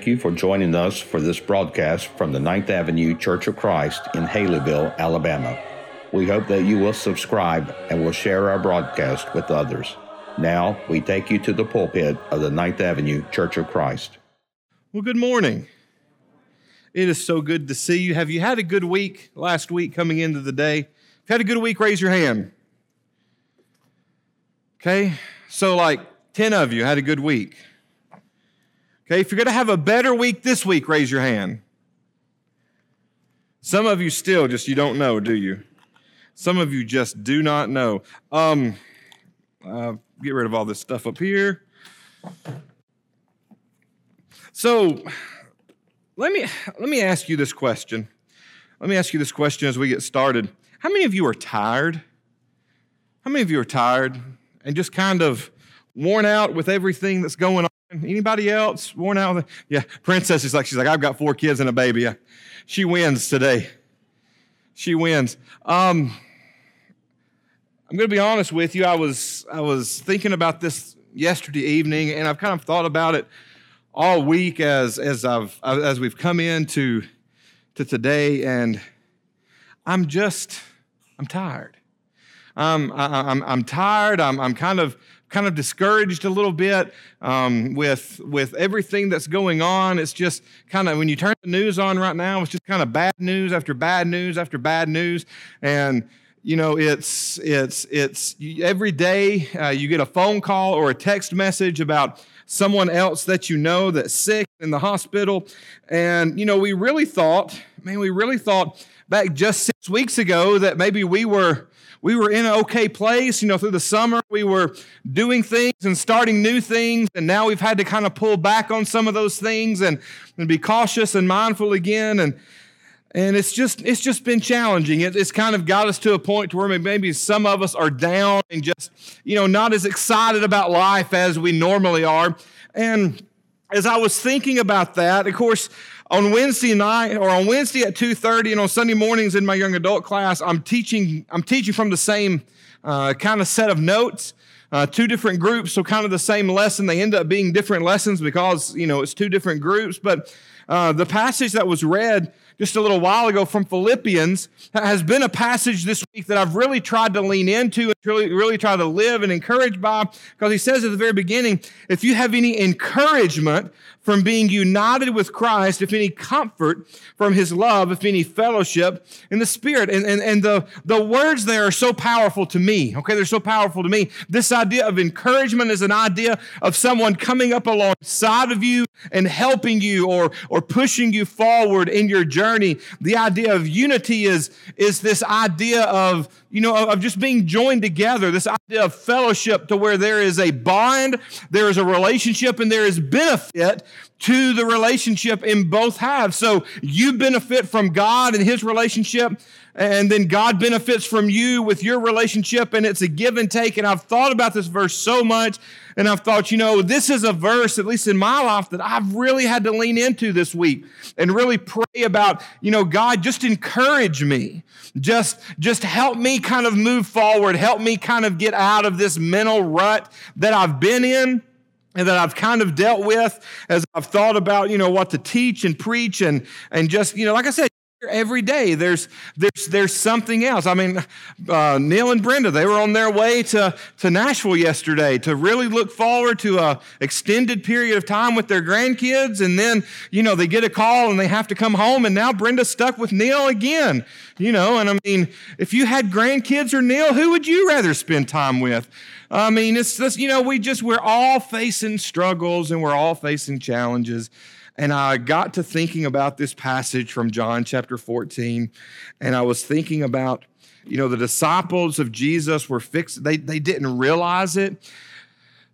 thank you for joining us for this broadcast from the Ninth Avenue Church of Christ in Haleyville, Alabama. We hope that you will subscribe and will share our broadcast with others. Now, we take you to the pulpit of the Ninth Avenue Church of Christ. Well, good morning. It is so good to see you. Have you had a good week last week coming into the day? If you had a good week, raise your hand. Okay, so like 10 of you had a good week. Okay, if you're going to have a better week this week, raise your hand. Some of you still just, you don't know, do you? Some of you just do not know. Um, uh, get rid of all this stuff up here. So, let me let me ask you this question. Let me ask you this question as we get started. How many of you are tired? How many of you are tired and just kind of worn out with everything that's going on? Anybody else worn out? Yeah, Princess is like, she's like, I've got four kids and a baby. She wins today. She wins. Um, I'm going to be honest with you. I was I was thinking about this yesterday evening, and I've kind of thought about it all week as as I've as we've come into to today, and I'm just I'm tired. Um, I, I'm I'm tired. I'm I'm kind of kind of discouraged a little bit um, with with everything that's going on. It's just kind of when you turn the news on right now, it's just kind of bad news after bad news after bad news, and you know it's it's it's every day uh, you get a phone call or a text message about someone else that you know that's sick in the hospital, and you know we really thought, man, we really thought back just six weeks ago that maybe we were we were in an okay place. You know, through the summer, we were doing things and starting new things. And now we've had to kind of pull back on some of those things and, and be cautious and mindful again. And, and it's just, it's just been challenging. It, it's kind of got us to a point where maybe some of us are down and just, you know, not as excited about life as we normally are. And as I was thinking about that, of course, on Wednesday night or on Wednesday at 2:30 and on Sunday mornings in my young adult class, I'm teaching I'm teaching from the same uh, kind of set of notes. Uh, two different groups, so kind of the same lesson. They end up being different lessons because you know it's two different groups. But uh, the passage that was read just a little while ago from Philippians has been a passage this week that I've really tried to lean into and really, really try to live and encourage by because he says at the very beginning, if you have any encouragement from being united with Christ, if any comfort from his love, if any fellowship in the Spirit. And, and, and the, the words there are so powerful to me. Okay, they're so powerful to me. This idea of encouragement is an idea of someone coming up alongside of you and helping you or, or pushing you forward in your journey. The idea of unity is, is this idea of you know, of just being joined together, this idea of fellowship to where there is a bond, there is a relationship, and there is benefit to the relationship in both halves. So you benefit from God and His relationship, and then God benefits from you with your relationship, and it's a give and take. And I've thought about this verse so much, and I've thought, you know, this is a verse, at least in my life, that I've really had to lean into this week and really pray about, you know, God, just encourage me. Just, just help me kind of move forward. Help me kind of get out of this mental rut that I've been in and that I've kind of dealt with as I've thought about, you know, what to teach and preach and, and just, you know, like I said, every day. There's there's there's something else. I mean uh, neil and brenda they were on their way to to nashville yesterday to really look forward to a extended period of time with their grandkids. And then you know they get a call and they have to come home. And now brenda's stuck with neil again you know. And i mean if you had grandkids or neil who would you rather spend time with? I mean it's just you know we just we're all facing struggles and we're all facing challenges and I got to thinking about this passage from John chapter 14, and I was thinking about, you know, the disciples of Jesus were fixed, they, they didn't realize it.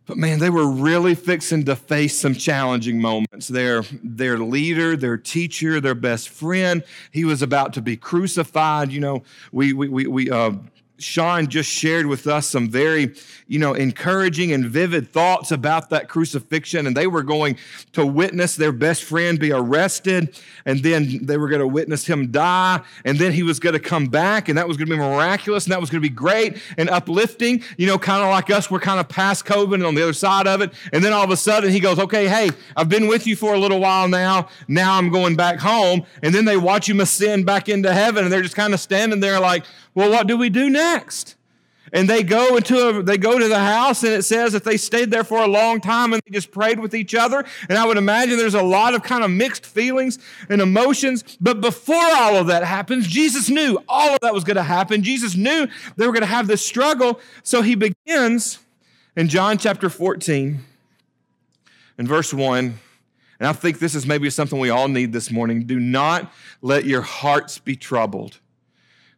But man, they were really fixing to face some challenging moments. Their, their leader, their teacher, their best friend, he was about to be crucified. You know, we, we, we, we uh, Sean just shared with us some very, you know, encouraging and vivid thoughts about that crucifixion. And they were going to witness their best friend be arrested, and then they were going to witness him die, and then he was going to come back, and that was going to be miraculous, and that was going to be great and uplifting. You know, kind of like us, we're kind of past COVID and on the other side of it. And then all of a sudden he goes, Okay, hey, I've been with you for a little while now. Now I'm going back home. And then they watch him ascend back into heaven, and they're just kind of standing there like, well, what do we do next? And they go into a, they go to the house, and it says that they stayed there for a long time and they just prayed with each other. And I would imagine there's a lot of kind of mixed feelings and emotions. But before all of that happens, Jesus knew all of that was going to happen. Jesus knew they were going to have this struggle. So he begins in John chapter 14 in verse 1. And I think this is maybe something we all need this morning. Do not let your hearts be troubled.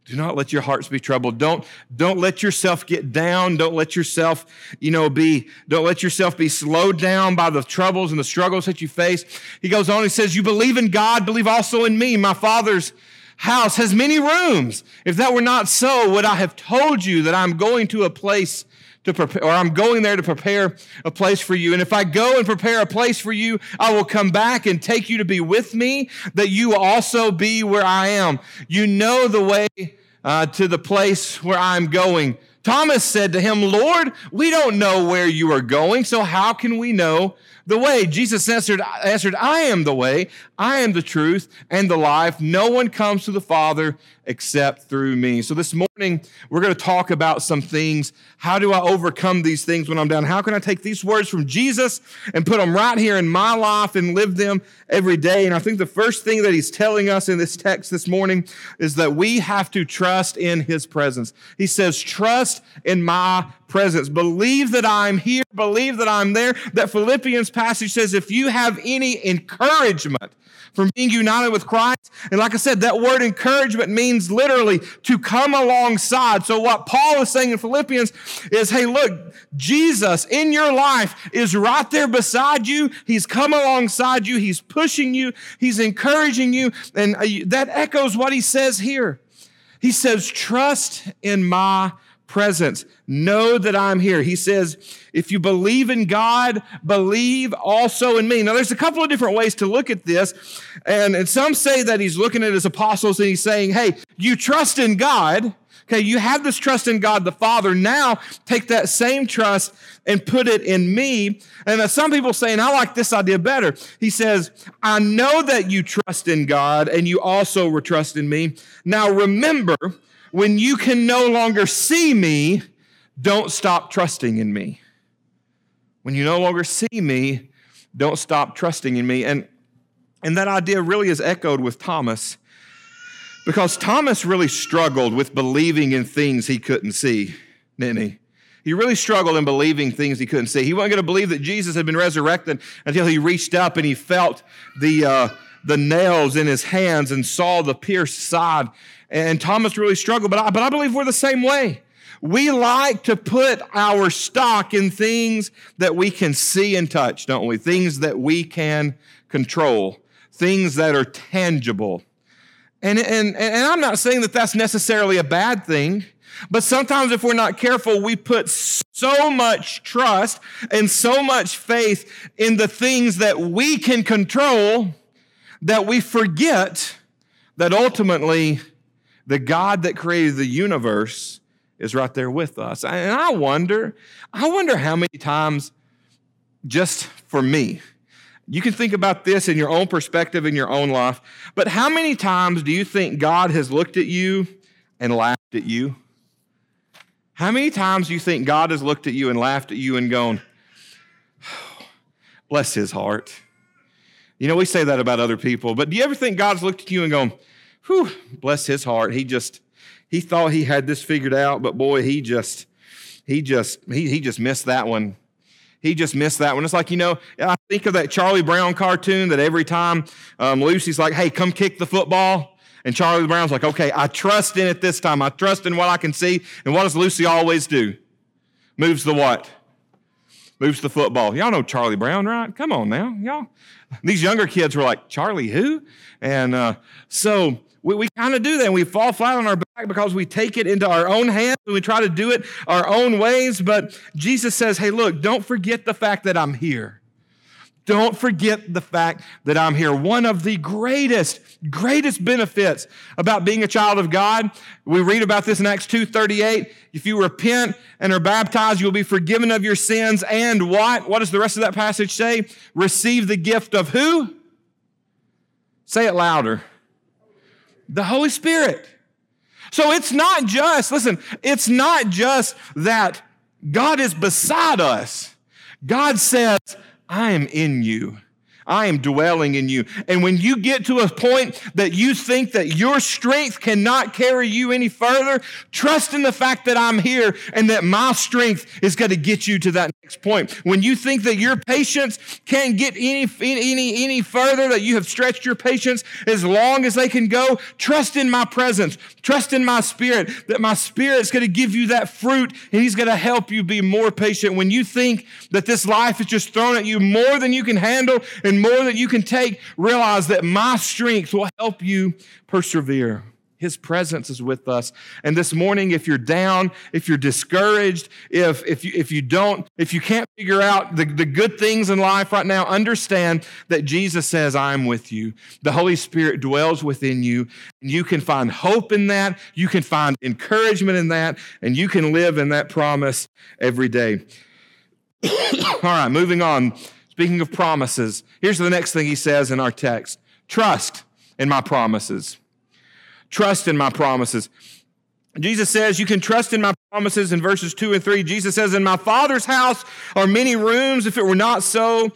Do not let your hearts be troubled. Don't, don't let yourself get down. Don't let yourself, you know, be, don't let yourself be slowed down by the troubles and the struggles that you face. He goes on, he says, You believe in God, believe also in me. My Father's house has many rooms. If that were not so, would I have told you that I'm going to a place to prepare, or I'm going there to prepare a place for you. And if I go and prepare a place for you, I will come back and take you to be with me, that you also be where I am. You know the way uh, to the place where I'm going. Thomas said to him, Lord, we don't know where you are going, so how can we know the way? Jesus answered, answered, I am the way, I am the truth and the life. No one comes to the Father except through me. So this morning, we're going to talk about some things. How do I overcome these things when I'm down? How can I take these words from Jesus and put them right here in my life and live them every day? And I think the first thing that he's telling us in this text this morning is that we have to trust in his presence. He says, trust in my presence. Believe that I'm here. Believe that I'm there. That Philippians passage says, if you have any encouragement, from being united with Christ. And like I said, that word encouragement means literally to come alongside. So what Paul is saying in Philippians is, hey, look, Jesus in your life is right there beside you. He's come alongside you. He's pushing you. He's encouraging you. And uh, that echoes what he says here. He says, trust in my presence. Know that I'm here. He says, if you believe in God, believe also in me. Now, there's a couple of different ways to look at this. And, and some say that he's looking at his apostles and he's saying, hey, you trust in God. Okay, you have this trust in God the Father. Now take that same trust and put it in me. And uh, some people saying, I like this idea better. He says, I know that you trust in God and you also trust in me. Now remember, when you can no longer see me, don't stop trusting in me. When you no longer see me, don't stop trusting in me. And, and that idea really is echoed with Thomas because Thomas really struggled with believing in things he couldn't see, didn't he? He really struggled in believing things he couldn't see. He wasn't going to believe that Jesus had been resurrected until he reached up and he felt the, uh, the nails in his hands and saw the pierced side. And Thomas really struggled, but I, but I believe we're the same way. We like to put our stock in things that we can see and touch, don't we? Things that we can control, things that are tangible. And, and, and I'm not saying that that's necessarily a bad thing, but sometimes if we're not careful, we put so much trust and so much faith in the things that we can control that we forget that ultimately the God that created the universe is right there with us. And I wonder, I wonder how many times, just for me, you can think about this in your own perspective in your own life, but how many times do you think God has looked at you and laughed at you? How many times do you think God has looked at you and laughed at you and gone, oh, bless his heart? You know, we say that about other people, but do you ever think God's looked at you and gone, whew, bless his heart? He just, he thought he had this figured out, but boy, he just, he just, he, he just missed that one. He just missed that one. It's like, you know, I think of that Charlie Brown cartoon that every time um, Lucy's like, hey, come kick the football. And Charlie Brown's like, okay, I trust in it this time. I trust in what I can see. And what does Lucy always do? Moves the what? Moves the football. Y'all know Charlie Brown, right? Come on now. Y'all. These younger kids were like, Charlie who? And uh, so we, we kind of do that. And we fall flat on our back because we take it into our own hands and we try to do it our own ways. But Jesus says, hey, look, don't forget the fact that I'm here. Don't forget the fact that I'm here. One of the greatest, greatest benefits about being a child of God, we read about this in Acts 2:38. If you repent and are baptized, you'll be forgiven of your sins. And what? What does the rest of that passage say? Receive the gift of who? Say it louder. The Holy Spirit. So it's not just, listen, it's not just that God is beside us. God says, I am in you. I am dwelling in you. And when you get to a point that you think that your strength cannot carry you any further, trust in the fact that I'm here and that my strength is going to get you to that next point. When you think that your patience can't get any, any, any further, that you have stretched your patience as long as they can go, trust in my presence. Trust in my spirit, that my spirit is going to give you that fruit and he's going to help you be more patient. When you think that this life is just thrown at you more than you can handle and more than you can take, realize that my strength will help you persevere. His presence is with us. And this morning, if you're down, if you're discouraged, if, if, you, if you don't, if you can't figure out the, the good things in life right now, understand that Jesus says, I'm with you. The Holy Spirit dwells within you. And you can find hope in that. You can find encouragement in that. And you can live in that promise every day. All right, moving on. Speaking of promises, here's the next thing he says in our text trust in my promises. Trust in my promises. Jesus says, You can trust in my promises in verses 2 and 3. Jesus says, In my Father's house are many rooms. If it were not so,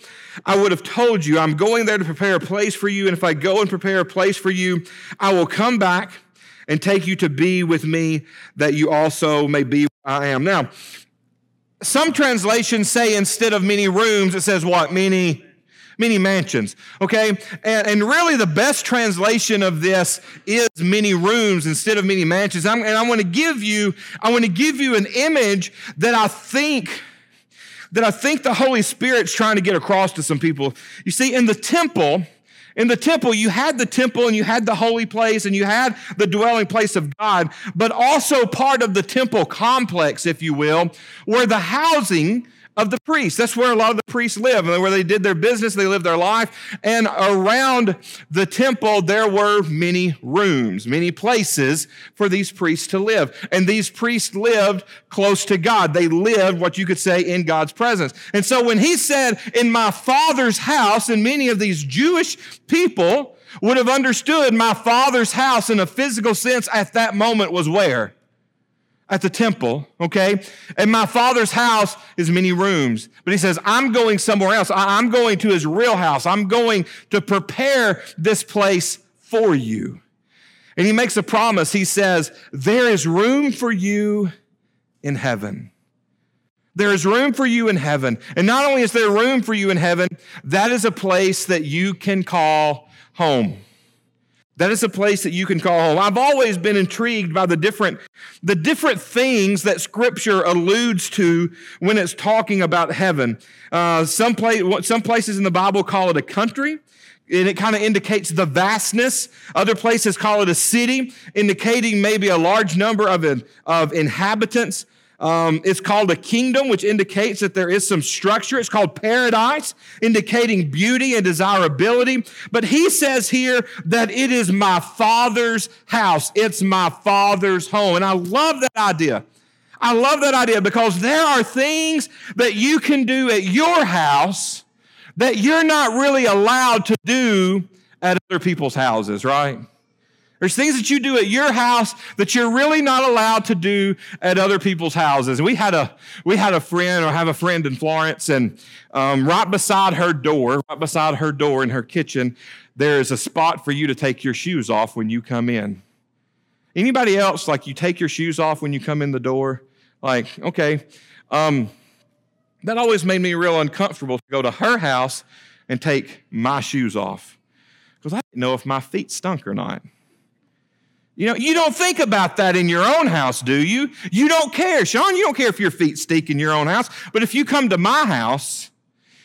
I would have told you, I'm going there to prepare a place for you. And if I go and prepare a place for you, I will come back and take you to be with me, that you also may be where I am. Now, some translations say instead of many rooms, it says what? Many, many mansions. Okay? And, and really the best translation of this is many rooms instead of many mansions. I'm, and I want to give you, I want to give you an image that I think that I think the Holy Spirit's trying to get across to some people. You see, in the temple, in the temple, you had the temple and you had the holy place and you had the dwelling place of God, but also part of the temple complex, if you will, were the housing of the priests. That's where a lot of the priests live, and where they did their business, they lived their life. And around the temple, there were many rooms, many places for these priests to live. And these priests lived close to God. They lived what you could say in God's presence. And so when he said, in my father's house, and many of these Jewish people would have understood my father's house in a physical sense at that moment was where? At the temple, okay? And my father's house is many rooms. But he says, I'm going somewhere else. I'm going to his real house. I'm going to prepare this place for you. And he makes a promise. He says, There is room for you in heaven. There is room for you in heaven. And not only is there room for you in heaven, that is a place that you can call home. That is a place that you can call home. I've always been intrigued by the different, the different things that Scripture alludes to when it's talking about heaven. Uh, some, place, some places in the Bible call it a country, and it kind of indicates the vastness. Other places call it a city, indicating maybe a large number of, of inhabitants. Um, it's called a kingdom, which indicates that there is some structure. It's called paradise, indicating beauty and desirability. But he says here that it is my father's house. It's my father's home. And I love that idea. I love that idea because there are things that you can do at your house that you're not really allowed to do at other people's houses, right? There's things that you do at your house that you're really not allowed to do at other people's houses. We had a we had a friend or have a friend in Florence, and um, right beside her door, right beside her door in her kitchen, there is a spot for you to take your shoes off when you come in. Anybody else like you take your shoes off when you come in the door? Like okay, um, that always made me real uncomfortable to go to her house and take my shoes off because I didn't know if my feet stunk or not. You know, you don't think about that in your own house, do you? You don't care. Sean, you don't care if your feet stink in your own house. But if you come to my house,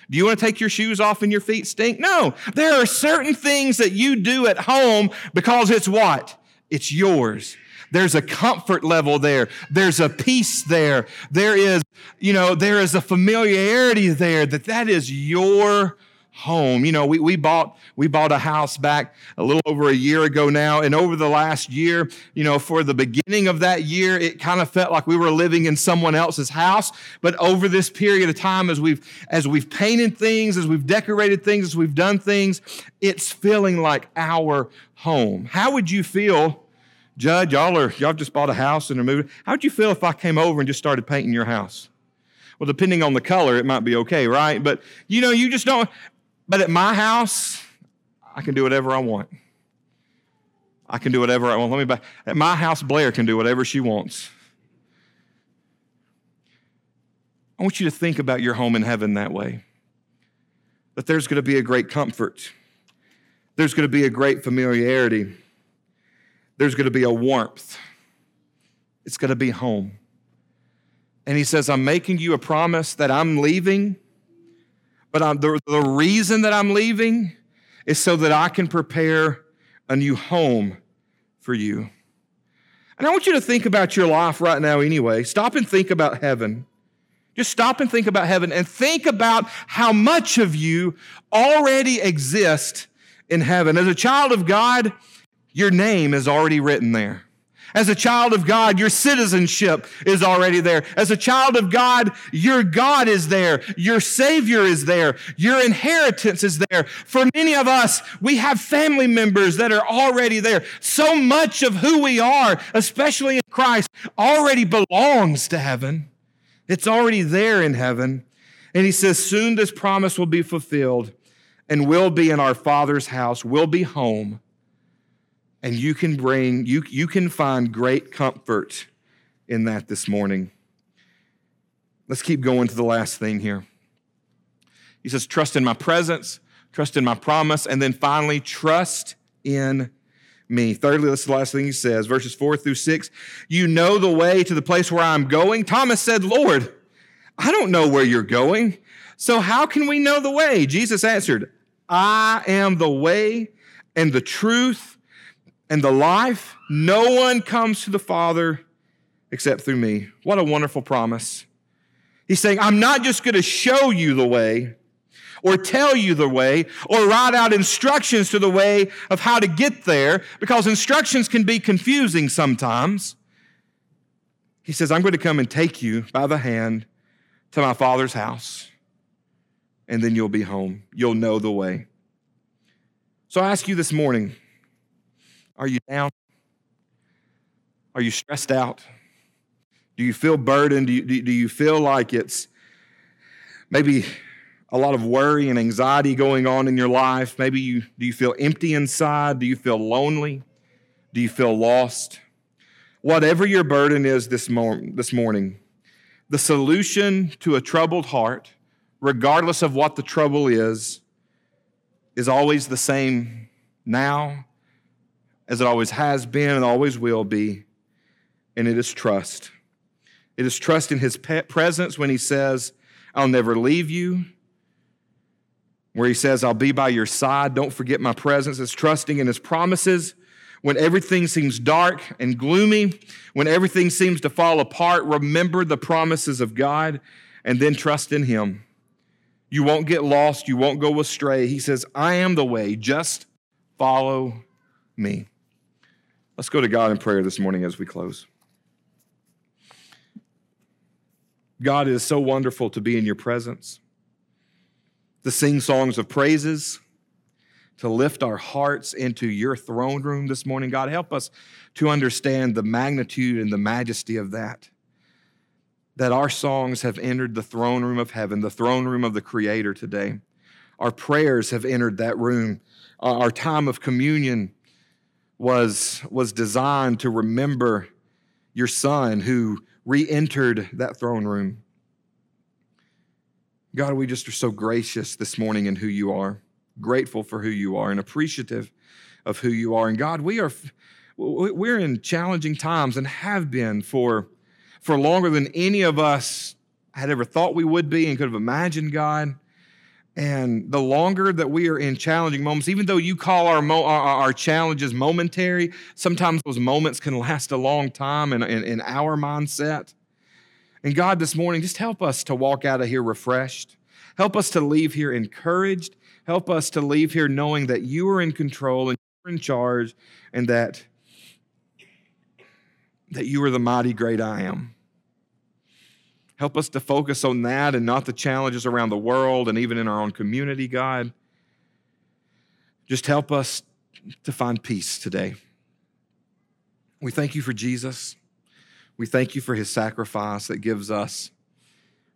do you want to take your shoes off and your feet stink? No. There are certain things that you do at home because it's what? It's yours. There's a comfort level there. There's a peace there. There is, you know, there is a familiarity there that that is your home. You know, we, we bought we bought a house back a little over a year ago now, and over the last year, you know, for the beginning of that year, it kind of felt like we were living in someone else's house. But over this period of time, as we've as we've painted things, as we've decorated things, as we've done things, it's feeling like our home. How would you feel? Judge, y'all are y'all just bought a house and are moving. How would you feel if I came over and just started painting your house? Well, depending on the color, it might be okay, right? But you know, you just don't. But at my house, I can do whatever I want. I can do whatever I want. Let me back. At my house, Blair can do whatever she wants. I want you to think about your home in heaven that way. That there's going to be a great comfort. There's going to be a great familiarity. There's going to be a warmth. It's going to be home. And he says, I'm making you a promise that I'm leaving but I'm, the, the reason that I'm leaving is so that I can prepare a new home for you. And I want you to think about your life right now anyway. Stop and think about heaven. Just stop and think about heaven and think about how much of you already exist in heaven. As a child of God, your name is already written there. As a child of God, your citizenship is already there. As a child of God, your God is there. Your Savior is there. Your inheritance is there. For many of us, we have family members that are already there. So much of who we are, especially in Christ, already belongs to heaven. It's already there in heaven. And he says, soon this promise will be fulfilled and we'll be in our Father's house, We'll be home and you can bring, you, you can find great comfort in that this morning. Let's keep going to the last thing here. He says, trust in my presence, trust in my promise, and then finally, trust in me. Thirdly, this is the last thing he says, verses four through six. You know the way to the place where I'm going. Thomas said, Lord, I don't know where you're going. So how can we know the way? Jesus answered, I am the way and the truth and the life. No one comes to the Father except through me. What a wonderful promise. He's saying, I'm not just going to show you the way or tell you the way or write out instructions to the way of how to get there because instructions can be confusing sometimes. He says, I'm going to come and take you by the hand to my Father's house, and then you'll be home. You'll know the way. So I ask you this morning, are you down? Are you stressed out? Do you feel burdened? Do you, do you feel like it's maybe a lot of worry and anxiety going on in your life? Maybe you do you feel empty inside? Do you feel lonely? Do you feel lost? Whatever your burden is this, mor- this morning, the solution to a troubled heart, regardless of what the trouble is, is always the same now as it always has been and always will be, and it is trust. It is trust in His presence when He says, I'll never leave you. Where He says, I'll be by your side. Don't forget my presence. It's trusting in His promises when everything seems dark and gloomy, when everything seems to fall apart. Remember the promises of God and then trust in Him. You won't get lost. You won't go astray. He says, I am the way. Just follow me. Let's go to God in prayer this morning as we close. God, it is so wonderful to be in your presence, to sing songs of praises, to lift our hearts into your throne room this morning. God, help us to understand the magnitude and the majesty of that. That our songs have entered the throne room of heaven, the throne room of the Creator today. Our prayers have entered that room. Uh, our time of communion was, was designed to remember your son who re entered that throne room. God, we just are so gracious this morning in who you are, grateful for who you are, and appreciative of who you are. And God, we are we're in challenging times and have been for for longer than any of us had ever thought we would be and could have imagined, God. And the longer that we are in challenging moments, even though you call our, mo- our, challenges momentary, sometimes those moments can last a long time in, in, in our mindset. And God, this morning, just help us to walk out of here refreshed. Help us to leave here encouraged. Help us to leave here knowing that you are in control and you're in charge and that, that you are the mighty great I am. Help us to focus on that and not the challenges around the world and even in our own community, God. Just help us to find peace today. We thank you for Jesus. We thank you for his sacrifice that gives us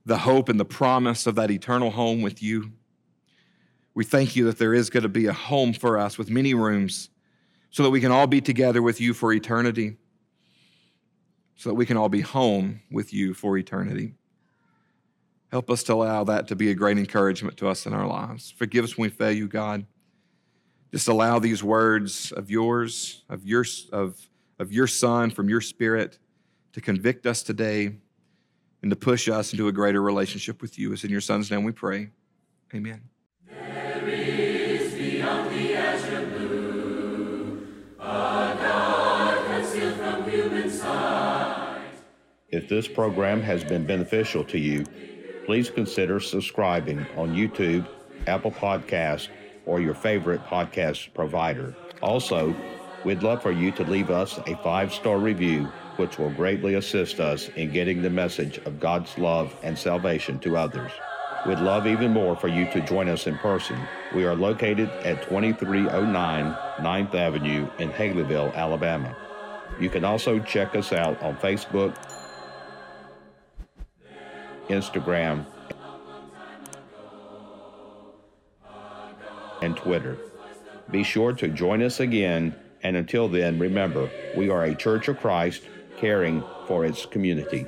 the hope and the promise of that eternal home with you. We thank you that there is going to be a home for us with many rooms so that we can all be together with you for eternity so that we can all be home with you for eternity. Help us to allow that to be a great encouragement to us in our lives. Forgive us when we fail you, God. Just allow these words of yours, of your, of, of your Son, from your Spirit, to convict us today and to push us into a greater relationship with you. It's in your Son's name we pray. Amen. If this program has been beneficial to you, please consider subscribing on YouTube, Apple Podcast, or your favorite podcast provider. Also, we'd love for you to leave us a five star review, which will greatly assist us in getting the message of God's love and salvation to others. We'd love even more for you to join us in person. We are located at 2309 9th Avenue in Haleyville, Alabama. You can also check us out on Facebook, Instagram, and Twitter. Be sure to join us again, and until then, remember, we are a Church of Christ caring for its community.